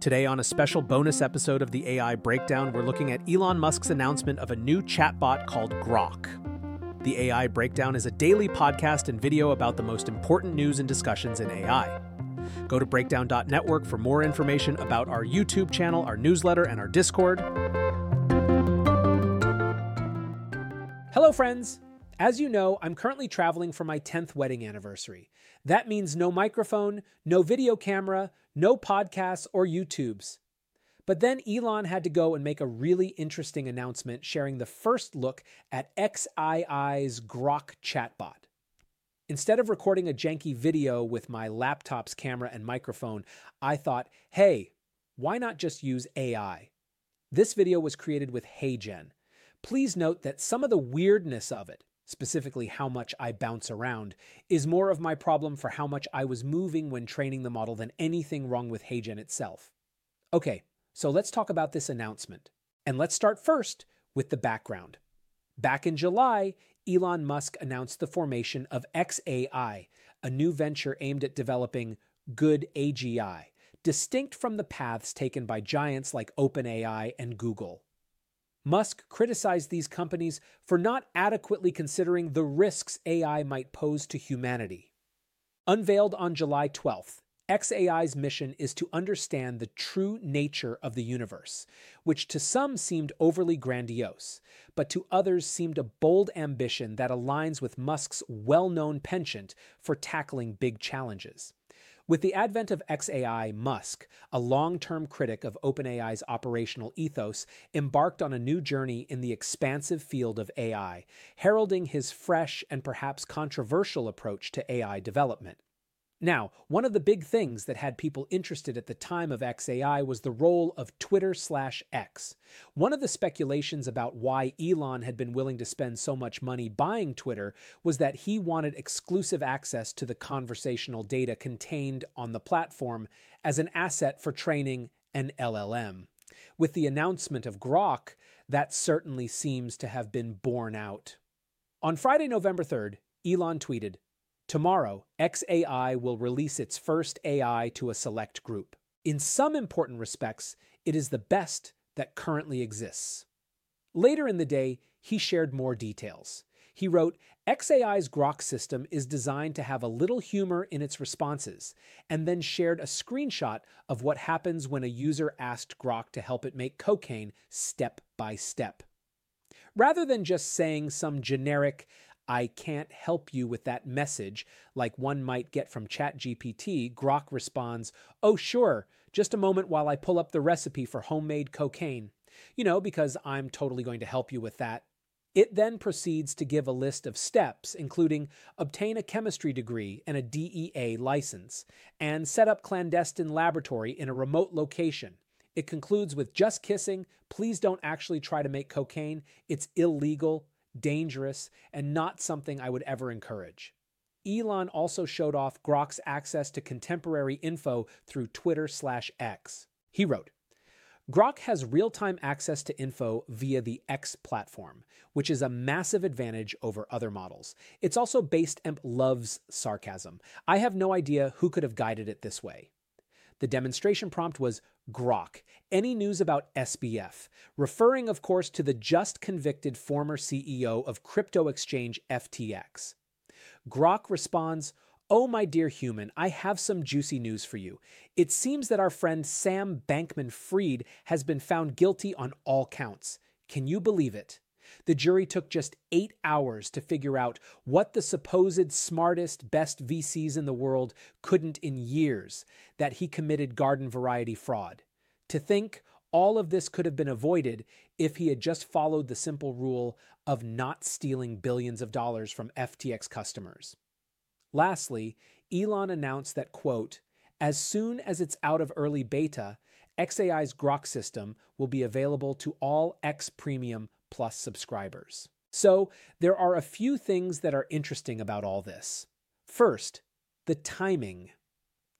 Today, on a special bonus episode of the AI Breakdown, we're looking at Elon Musk's announcement of a new chatbot called Grok. The AI Breakdown is a daily podcast and video about the most important news and discussions in AI. Go to breakdown.network for more information about our YouTube channel, our newsletter, and our Discord. Hello, friends! As you know, I'm currently traveling for my 10th wedding anniversary. That means no microphone, no video camera, no podcasts or YouTubes. But then Elon had to go and make a really interesting announcement sharing the first look at XAI's Grok chatbot. Instead of recording a janky video with my laptop's camera and microphone, I thought, hey, why not just use AI? This video was created with HeyGen. Please note that some of the weirdness of it, specifically how much I bounce around, is more of my problem for how much I was moving when training the model than anything wrong with HeyGen itself. Okay, so let's talk about this announcement. And let's start first with the background. Back in July, Elon Musk announced the formation of XAI, a new venture aimed at developing good AGI, distinct from the paths taken by giants like OpenAI and Google. Musk criticized these companies for not adequately considering the risks AI might pose to humanity. Unveiled on July 12th, XAI's mission is to understand the true nature of the universe, which to some seemed overly grandiose, but to others seemed a bold ambition that aligns with Musk's well known penchant for tackling big challenges. With the advent of XAI, Musk, a long term critic of OpenAI's operational ethos, embarked on a new journey in the expansive field of AI, heralding his fresh and perhaps controversial approach to AI development. Now, one of the big things that had people interested at the time of XAI was the role of Twitter slash X. One of the speculations about why Elon had been willing to spend so much money buying Twitter was that he wanted exclusive access to the conversational data contained on the platform as an asset for training an LLM. With the announcement of Grok, that certainly seems to have been borne out. On Friday, November 3rd, Elon tweeted, Tomorrow, XAI will release its first AI to a select group. In some important respects, it is the best that currently exists. Later in the day, he shared more details. He wrote, XAI's Grok system is designed to have a little humor in its responses, and then shared a screenshot of what happens when a user asked Grok to help it make cocaine step by step. Rather than just saying some generic, I can't help you with that message like one might get from ChatGPT, Grok responds, Oh, sure, just a moment while I pull up the recipe for homemade cocaine. You know, because I'm totally going to help you with that. It then proceeds to give a list of steps, including obtain a chemistry degree and a DEA license, and set up clandestine laboratory in a remote location. It concludes with just kissing, please don't actually try to make cocaine, it's illegal, dangerous, and not something I would ever encourage. Elon also showed off Grok's access to contemporary info through Twitter slash X. He wrote, Grok has real time access to info via the X platform, which is a massive advantage over other models. It's also based Emp loves sarcasm. I have no idea who could have guided it this way. The demonstration prompt was Grok, any news about SBF, referring, of course, to the just convicted former CEO of crypto exchange FTX. Grok responds, Oh, my dear human, I have some juicy news for you. It seems that our friend Sam Bankman Fried has been found guilty on all counts. Can you believe it? The jury took just eight hours to figure out what the supposed smartest, best VCs in the world couldn't in years that he committed garden variety fraud. To think all of this could have been avoided if he had just followed the simple rule of not stealing billions of dollars from FTX customers. Lastly, Elon announced that, quote, as soon as it's out of early beta, XAI's Grok system will be available to all X Premium Plus subscribers. So, there are a few things that are interesting about all this. First, the timing.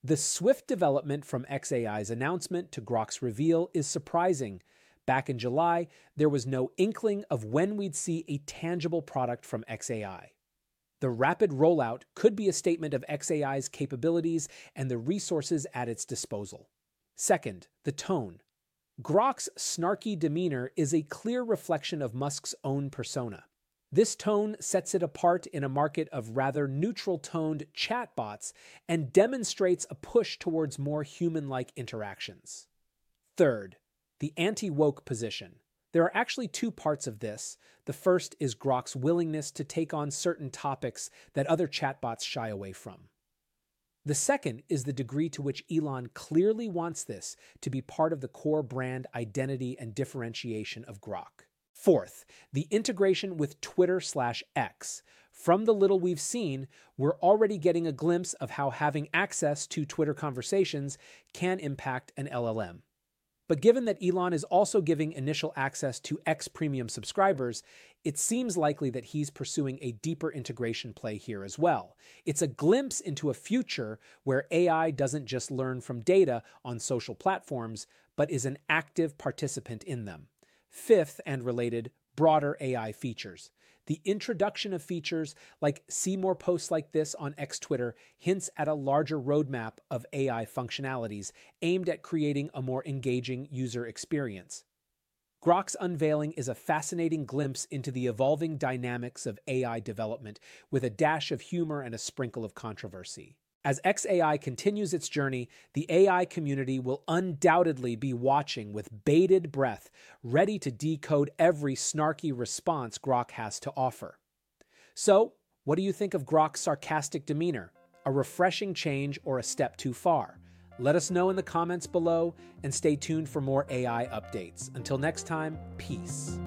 The swift development from XAI's announcement to Grok's reveal is surprising. Back in July, there was no inkling of when we'd see a tangible product from XAI. The rapid rollout could be a statement of XAI's capabilities and the resources at its disposal. Second, the tone. Grok's snarky demeanor is a clear reflection of Musk's own persona. This tone sets it apart in a market of rather neutral toned chatbots and demonstrates a push towards more human like interactions. Third, the anti woke position. There are actually two parts of this. The first is Grok's willingness to take on certain topics that other chatbots shy away from. The second is the degree to which Elon clearly wants this to be part of the core brand identity and differentiation of Grok. Fourth, the integration with Twitter slash X. From the little we've seen, we're already getting a glimpse of how having access to Twitter conversations can impact an LLM. But given that Elon is also giving initial access to X Premium subscribers, it seems likely that he's pursuing a deeper integration play here as well. It's a glimpse into a future where AI doesn't just learn from data on social platforms, but is an active participant in them. Fifth, and related, broader AI features. The introduction of features like see more posts like this on X Twitter hints at a larger roadmap of AI functionalities aimed at creating a more engaging user experience. Grok's unveiling is a fascinating glimpse into the evolving dynamics of AI development with a dash of humor and a sprinkle of controversy. As XAI continues its journey, the AI community will undoubtedly be watching with bated breath, ready to decode every snarky response Grok has to offer. So, what do you think of Grok's sarcastic demeanor? A refreshing change or a step too far? Let us know in the comments below and stay tuned for more AI updates. Until next time, peace.